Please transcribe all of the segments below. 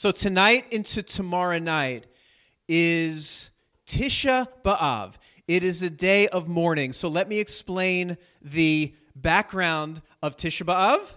So tonight into tomorrow night is Tisha B'Av. It is a day of mourning. So let me explain the background of Tisha B'Av.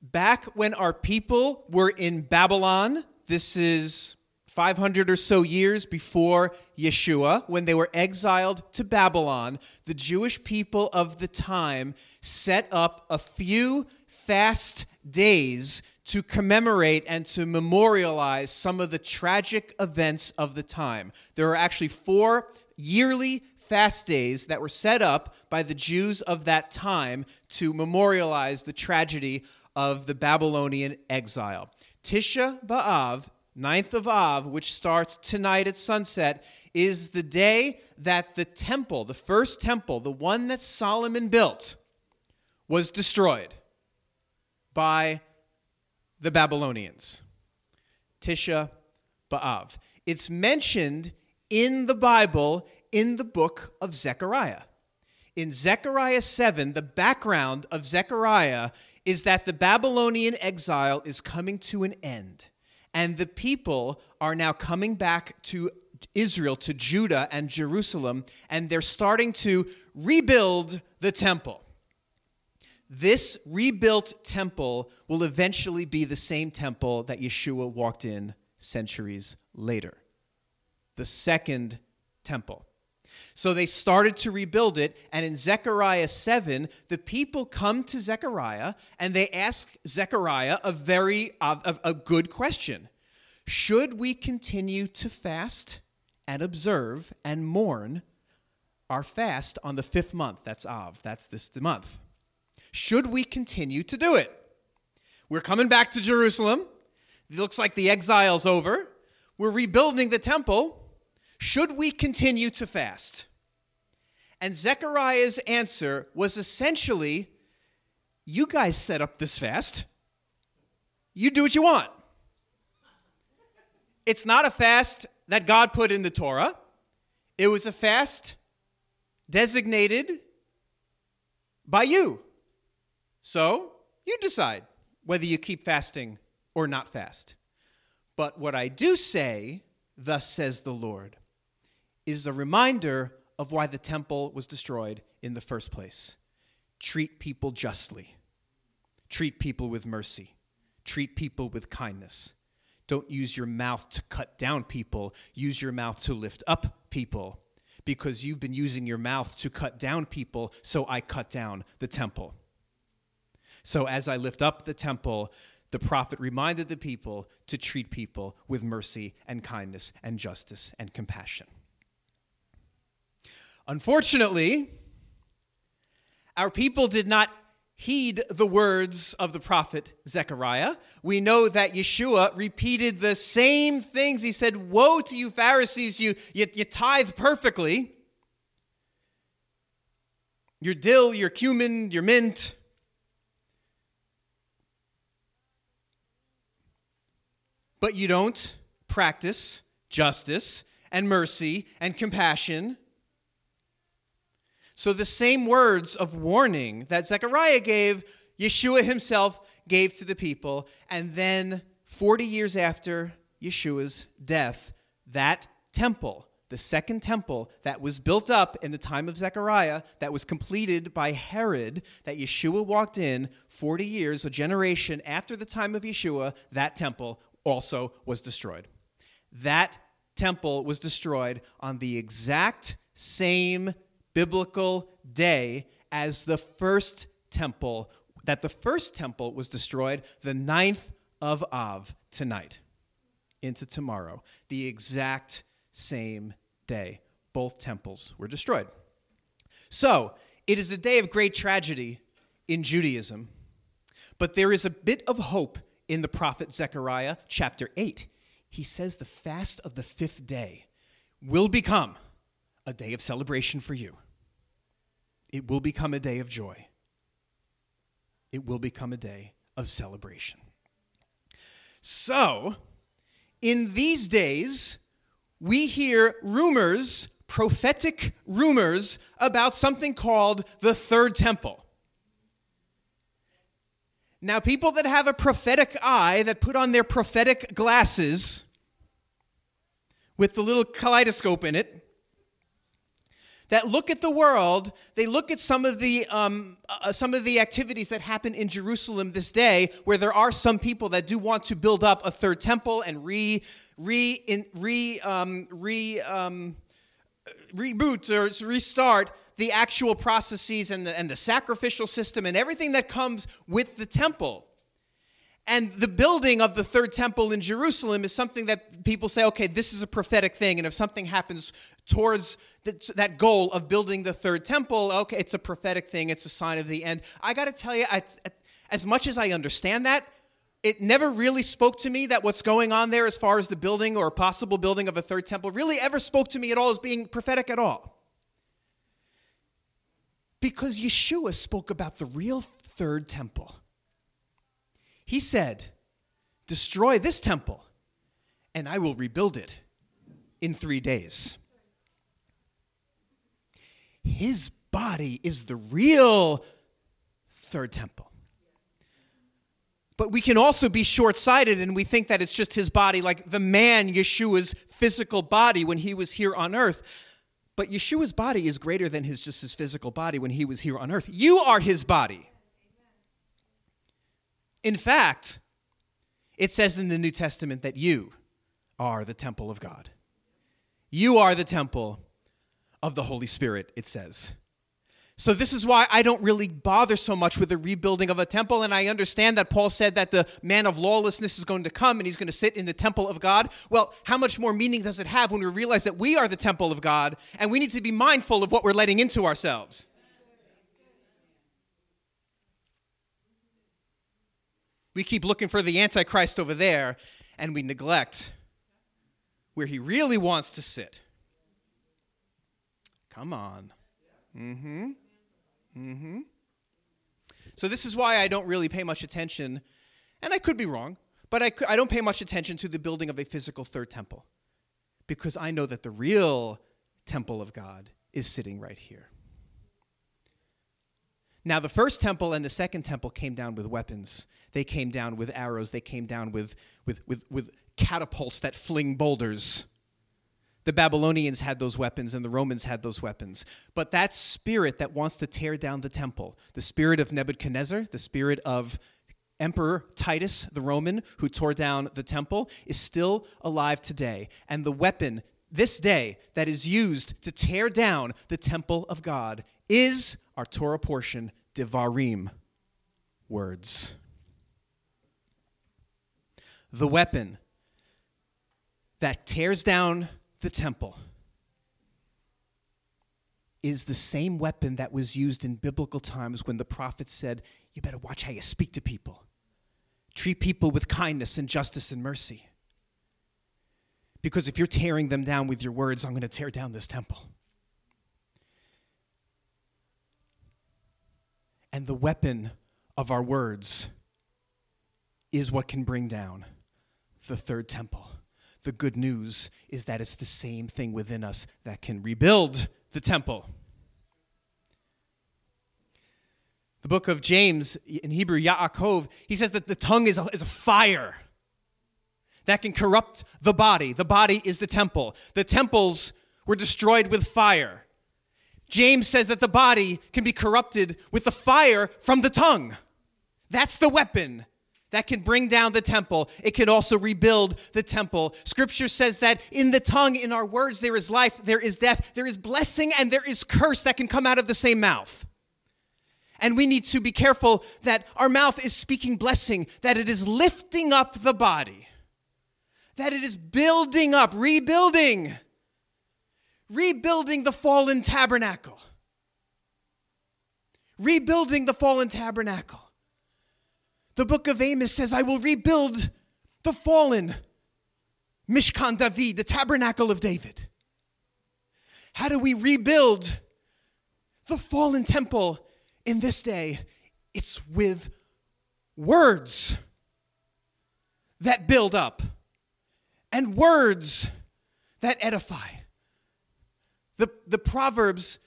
Back when our people were in Babylon, this is 500 or so years before Yeshua, when they were exiled to Babylon, the Jewish people of the time set up a few fast days to commemorate and to memorialize some of the tragic events of the time. There are actually four yearly fast days that were set up by the Jews of that time to memorialize the tragedy of the Babylonian exile. Tisha B'Av, 9th of Av, which starts tonight at sunset, is the day that the temple, the first temple, the one that Solomon built, was destroyed by the Babylonians. Tisha B'Av. It's mentioned in the Bible in the book of Zechariah. In Zechariah 7, the background of Zechariah is that the Babylonian exile is coming to an end, and the people are now coming back to Israel, to Judah and Jerusalem, and they're starting to rebuild the temple. This rebuilt temple will eventually be the same temple that Yeshua walked in centuries later. The second temple. So they started to rebuild it. And in Zechariah 7, the people come to Zechariah and they ask Zechariah a very a, a good question Should we continue to fast and observe and mourn our fast on the fifth month? That's Av, that's this the month. Should we continue to do it? We're coming back to Jerusalem. It looks like the exile's over. We're rebuilding the temple. Should we continue to fast? And Zechariah's answer was essentially You guys set up this fast. You do what you want. It's not a fast that God put in the Torah, it was a fast designated by you. So you decide whether you keep fasting or not fast. But what I do say, thus says the Lord, is a reminder of why the temple was destroyed in the first place. Treat people justly, treat people with mercy, treat people with kindness. Don't use your mouth to cut down people, use your mouth to lift up people. Because you've been using your mouth to cut down people, so I cut down the temple. So as I lift up the temple, the prophet reminded the people to treat people with mercy and kindness and justice and compassion. Unfortunately, our people did not heed the words of the prophet Zechariah. We know that Yeshua repeated the same things. He said, Woe to you, Pharisees, you, you, you tithe perfectly. Your dill, your cumin, your mint. But you don't practice justice and mercy and compassion so, the same words of warning that Zechariah gave, Yeshua himself gave to the people. And then, 40 years after Yeshua's death, that temple, the second temple that was built up in the time of Zechariah, that was completed by Herod, that Yeshua walked in 40 years, a generation after the time of Yeshua, that temple also was destroyed. That temple was destroyed on the exact same biblical day as the first temple, that the first temple was destroyed the ninth of Av tonight into tomorrow, the exact same day. Both temples were destroyed. So, it is a day of great tragedy in Judaism, but there is a bit of hope in the prophet Zechariah, chapter 8. He says the fast of the fifth day will become a day of celebration for you. It will become a day of joy. It will become a day of celebration. So, in these days, we hear rumors, prophetic rumors, about something called the Third Temple. Now, people that have a prophetic eye, that put on their prophetic glasses with the little kaleidoscope in it, that look at the world, they look at some of the um, uh, some of the activities that happen in Jerusalem this day, where there are some people that do want to build up a third temple and re re in, re um, re um, reboot or restart the actual processes and the, and the sacrificial system and everything that comes with the temple. And the building of the third temple in Jerusalem is something that people say, okay, this is a prophetic thing. And if something happens towards that goal of building the third temple, okay, it's a prophetic thing. It's a sign of the end. I got to tell you, I, as much as I understand that, it never really spoke to me that what's going on there as far as the building or possible building of a third temple really ever spoke to me at all as being prophetic at all. Because Yeshua spoke about the real third temple. He said, Destroy this temple, and I will rebuild it in three days. His body is the real third temple. But we can also be short sighted and we think that it's just his body, like the man Yeshua's physical body when he was here on earth. But Yeshua's body is greater than his just his physical body when he was here on earth. You are his body. In fact, it says in the New Testament that you are the temple of God. You are the temple of the Holy Spirit, it says. So, this is why I don't really bother so much with the rebuilding of a temple. And I understand that Paul said that the man of lawlessness is going to come and he's going to sit in the temple of God. Well, how much more meaning does it have when we realize that we are the temple of God and we need to be mindful of what we're letting into ourselves? We keep looking for the Antichrist over there and we neglect where he really wants to sit. Come on. Mm hmm. Mm-hmm. So this is why I don't really pay much attention, and I could be wrong, but I, I don't pay much attention to the building of a physical third temple because I know that the real temple of God is sitting right here. Now, the first temple and the second temple came down with weapons. They came down with arrows. They came down with, with, with, with catapults that fling boulders. The Babylonians had those weapons and the Romans had those weapons. But that spirit that wants to tear down the temple, the spirit of Nebuchadnezzar, the spirit of Emperor Titus the Roman, who tore down the temple, is still alive today. And the weapon this day that is used to tear down the temple of God is our Torah portion, Devarim, words. The weapon that tears down the temple is the same weapon that was used in biblical times when the prophet said, You better watch how you speak to people. Treat people with kindness and justice and mercy. Because if you're tearing them down with your words, I'm going to tear down this temple. And the weapon of our words is what can bring down the third temple. The good news is that it's the same thing within us that can rebuild the temple. The book of James, in Hebrew, Yaakov, he says that the tongue is a, is a fire that can corrupt the body. The body is the temple. The temples were destroyed with fire. James says that the body can be corrupted with the fire from the tongue. That's the weapon that can bring down the temple. It can also rebuild the temple. Scripture says that in the tongue, in our words, there is life, there is death, there is blessing, and there is curse that can come out of the same mouth. And we need to be careful that our mouth is speaking blessing, that it is lifting up the body, that it is building up, rebuilding, rebuilding the fallen tabernacle. Rebuilding the fallen tabernacle. The book of Amos says, I will rebuild the fallen Mishkan David, the tabernacle of David. How do we rebuild the fallen temple in this day? It's with words that build up and words that edify. The, the Proverbs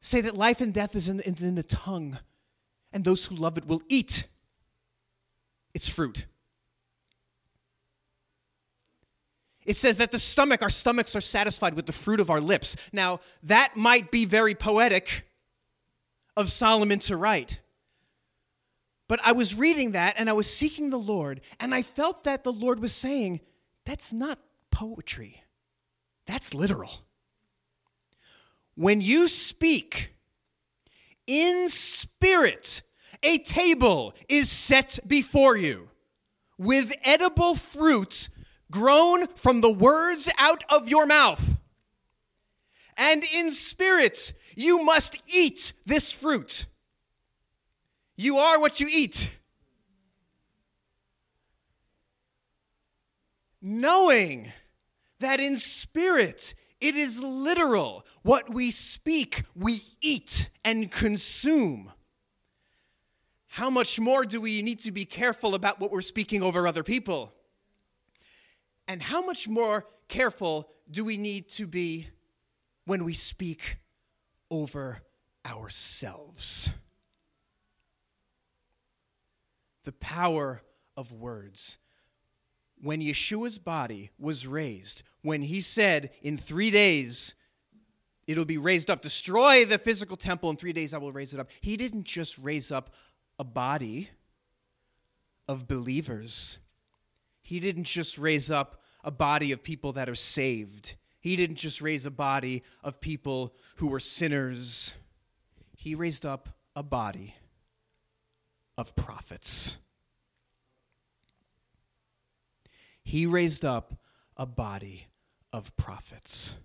say that life and death is in, is in the tongue, and those who love it will eat it's fruit. It says that the stomach, our stomachs are satisfied with the fruit of our lips. Now, that might be very poetic of Solomon to write. But I was reading that and I was seeking the Lord, and I felt that the Lord was saying, that's not poetry, that's literal. When you speak in spirit, a table is set before you with edible fruit grown from the words out of your mouth. And in spirit, you must eat this fruit. You are what you eat. Knowing that in spirit, it is literal. What we speak, we eat and consume. How much more do we need to be careful about what we're speaking over other people? And how much more careful do we need to be when we speak over ourselves? The power of words. When Yeshua's body was raised, when he said, In three days, it'll be raised up, destroy the physical temple, in three days I will raise it up. He didn't just raise up a body of believers, he didn't just raise up a body of people that are saved. He didn't just raise a body of people who were sinners. He raised up a body of prophets. He raised up a body of prophets.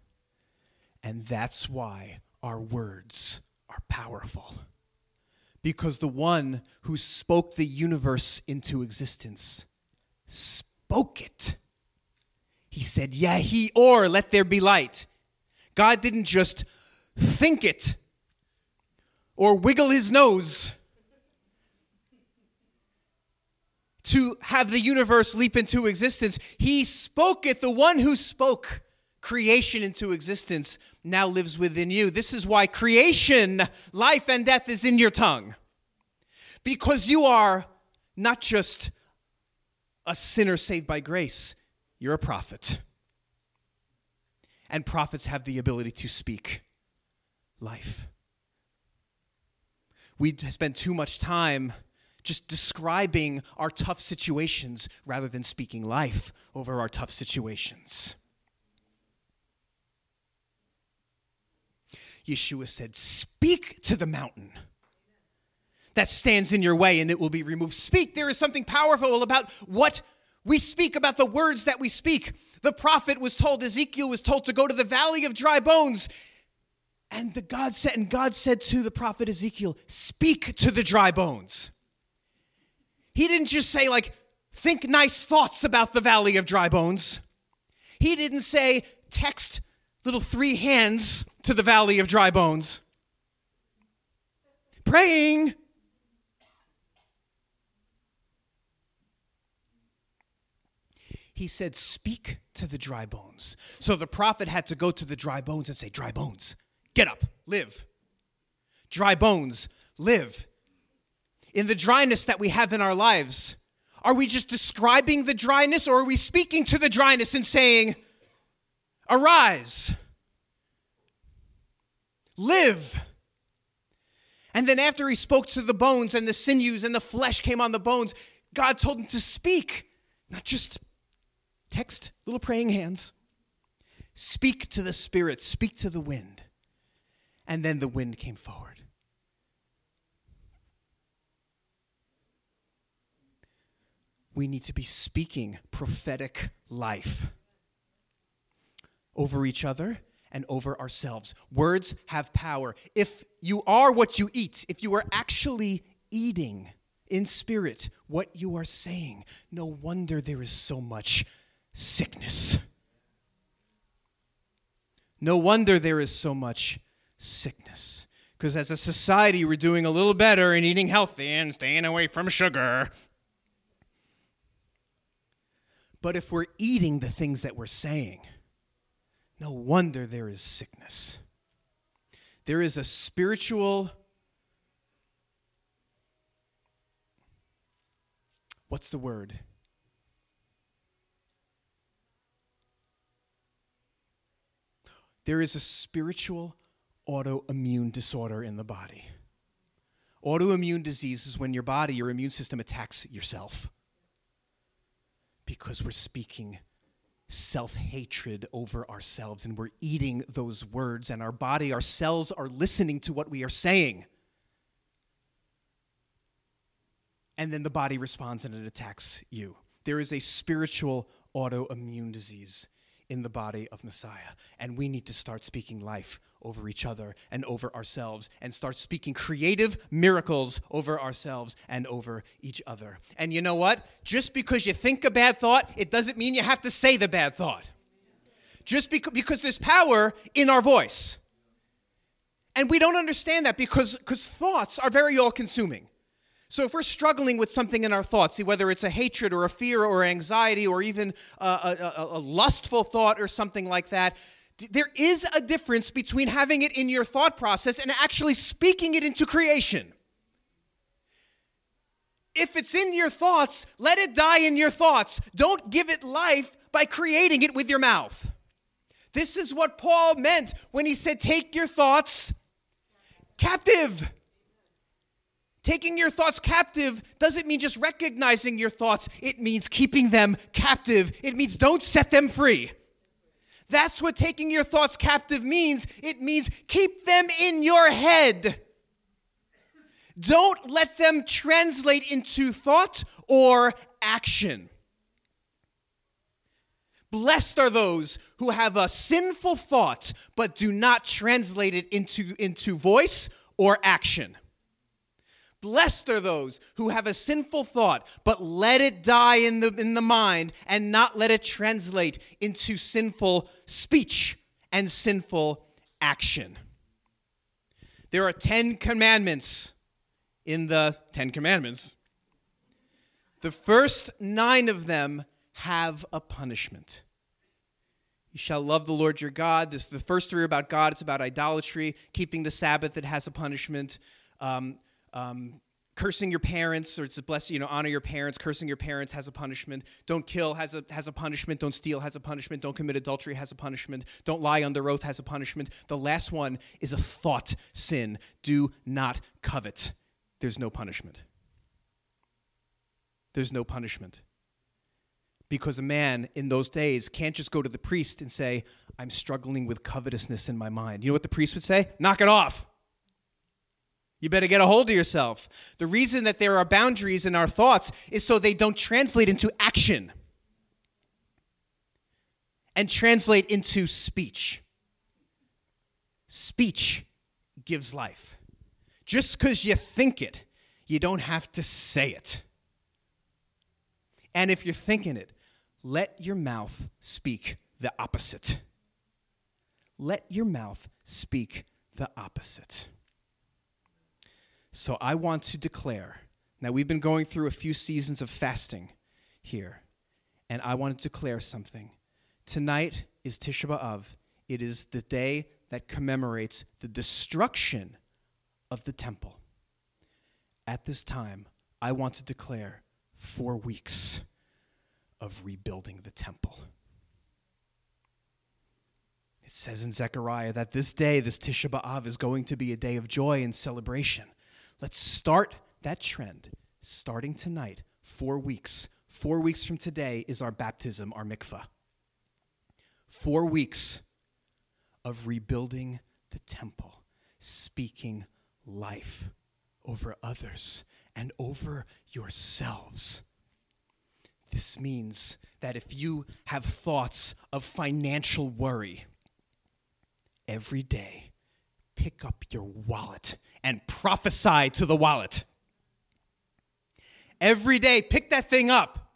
And that's why our words are powerful. Because the one who spoke the universe into existence spoke it. He said, Yeah, he or let there be light. God didn't just think it or wiggle his nose to have the universe leap into existence. He spoke it. The one who spoke creation into existence now lives within you. This is why creation, life, and death is in your tongue. Because you are not just a sinner saved by grace, you're a prophet. And prophets have the ability to speak life. We spend too much time just describing our tough situations rather than speaking life over our tough situations. Yeshua said, Speak to the mountain that stands in your way and it will be removed. Speak. There is something powerful about what we speak about the words that we speak. The prophet was told, Ezekiel was told to go to the valley of dry bones. And the God said, and God said to the prophet Ezekiel, speak to the dry bones. He didn't just say, like, think nice thoughts about the valley of dry bones. He didn't say, text little three hands to the valley of dry bones. Praying. he said, Speak to the dry bones. So the prophet had to go to the dry bones and say, Dry bones, get up, live. Dry bones, live. In the dryness that we have in our lives, are we just describing the dryness or are we speaking to the dryness and saying, Arise, live? And then after he spoke to the bones and the sinews and the flesh came on the bones, God told him to speak, not just Text, little praying hands. Speak to the Spirit, speak to the wind. And then the wind came forward. We need to be speaking prophetic life over each other and over ourselves. Words have power. If you are what you eat, if you are actually eating in spirit what you are saying, no wonder there is so much sickness. No wonder there is so much sickness. Because as a society, we're doing a little better in eating healthy and staying away from sugar. But if we're eating the things that we're saying, no wonder there is sickness. There is a spiritual What's the word? There is a spiritual autoimmune disorder in the body. Autoimmune disease is when your body, your immune system attacks yourself because we're speaking self hatred over ourselves and we're eating those words, and our body, our cells are listening to what we are saying. And then the body responds and it attacks you. There is a spiritual autoimmune disease in the body of Messiah. And we need to start speaking life over each other and over ourselves and start speaking creative miracles over ourselves and over each other. And you know what? Just because you think a bad thought, it doesn't mean you have to say the bad thought. Just because, because there's power in our voice. And we don't understand that because because thoughts are very all consuming. So, if we're struggling with something in our thoughts, see whether it's a hatred or a fear or anxiety or even a, a, a, lustful thought or something like that, there is a difference between having it in your thought process and actually speaking it into creation. If it's in your thoughts, let it die in your thoughts. Don't give it life by creating it with your mouth. This is what Paul meant when he said, Take your thoughts captive. Taking your thoughts captive doesn't mean just recognizing your thoughts, it means keeping them captive. It means don't set them free. That's what taking your thoughts captive means. It means keep them in your head. Don't let them translate into thought or action. Blessed are those who have a sinful thought but do not translate it into, into voice or action. Blessed are those who have a sinful thought, but let it die in the, in the mind and not let it translate into sinful speech and sinful action. There are 10 commandments in the 10 commandments. The first nine of them have a punishment. You shall love the Lord your God. This the first three are about God. It's about idolatry, keeping the Sabbath. It has a punishment. Um, um, cursing your parents or it's a blessing you know honor your parents cursing your parents has a punishment. Don't kill has a has a punishment. Don't steal has a punishment. Don't commit adultery has a punishment. Don't lie under oath has a punishment. The last one is a thought sin. Do not covet. There's no punishment. There's no punishment. Because a man in those days can't just go to the priest and say i'm struggling with covetousness in my mind. You know what the priest would say? Knock it off you better get a hold of yourself. The reason that there are boundaries in our thoughts is so they don't translate into action and translate into speech. Speech gives life. Just because you think it, you don't have to say it. And if you're thinking it, let your mouth speak the opposite. Let your mouth speak the opposite. So I want to declare. Now, we've been going through a few seasons of fasting here, and I want to declare something. Tonight is Tisha B'Av. It is the day that commemorates the destruction of the temple. At this time, I want to declare four weeks of rebuilding the temple. It says in Zechariah that this day, this Tisha B'Av, is going to be a day of joy and celebration. Let's start that trend starting tonight, four weeks. Four weeks from today is our baptism, our mikvah. Four weeks of rebuilding the temple, speaking life over others and over yourselves. This means that if you have thoughts of financial worry every day, pick up your wallet and prophesy to the wallet. Every day, pick that thing up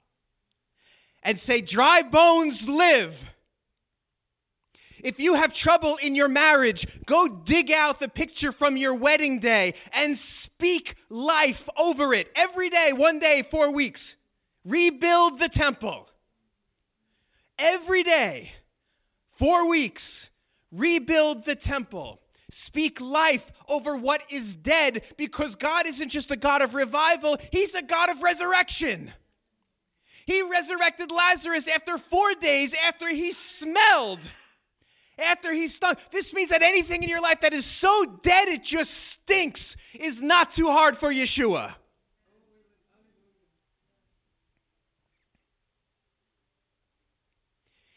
and say, Dry bones live. If you have trouble in your marriage, go dig out the picture from your wedding day and speak life over it every day, one day, four weeks. Rebuild the temple. Every day, four weeks, rebuild the temple. Speak life over what is dead because God isn't just a God of revival, He's a God of resurrection. He resurrected Lazarus after four days after he smelled, after he stunk. This means that anything in your life that is so dead it just stinks is not too hard for Yeshua.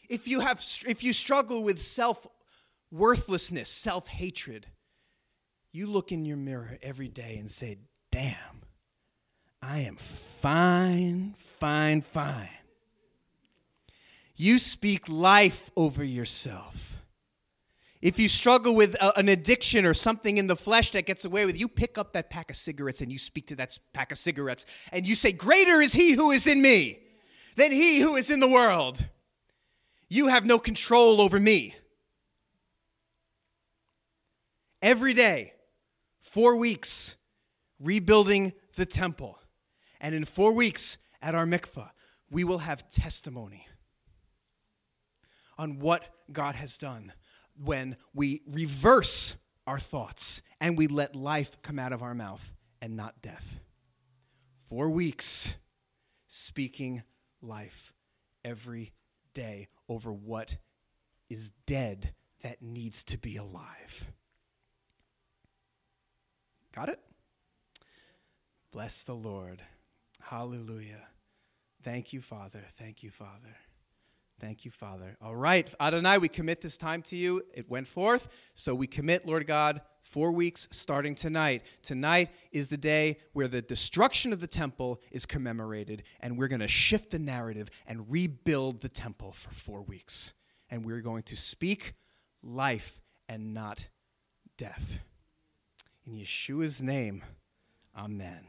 If you have if you struggle with self worthlessness, self-hatred, you look in your mirror every day and say, "Damn. I am fine, fine, fine." You speak life over yourself. If you struggle with a, an addiction or something in the flesh that gets away with, you pick up that pack of cigarettes and you speak to that pack of cigarettes and you say, Greater is he who is in me than he who is in the world. You have no control over me. Every day, four weeks, rebuilding the temple. And in four weeks at our mikvah, we will have testimony on what God has done when we reverse our thoughts and we let life come out of our mouth and not death. Four weeks speaking life every day over what is dead that needs to be alive. Got it? Bless the Lord. Hallelujah. Thank you, Father. Thank you, Father. Thank you, Father. All right, Adonai, we commit this time to you. It went forth, so we commit, Lord God, four weeks starting tonight. Tonight is the day where the destruction of the temple is commemorated, and we're going to shift the narrative and rebuild the temple for four weeks. And we're going to speak life and not death. In Yeshua's name, amen.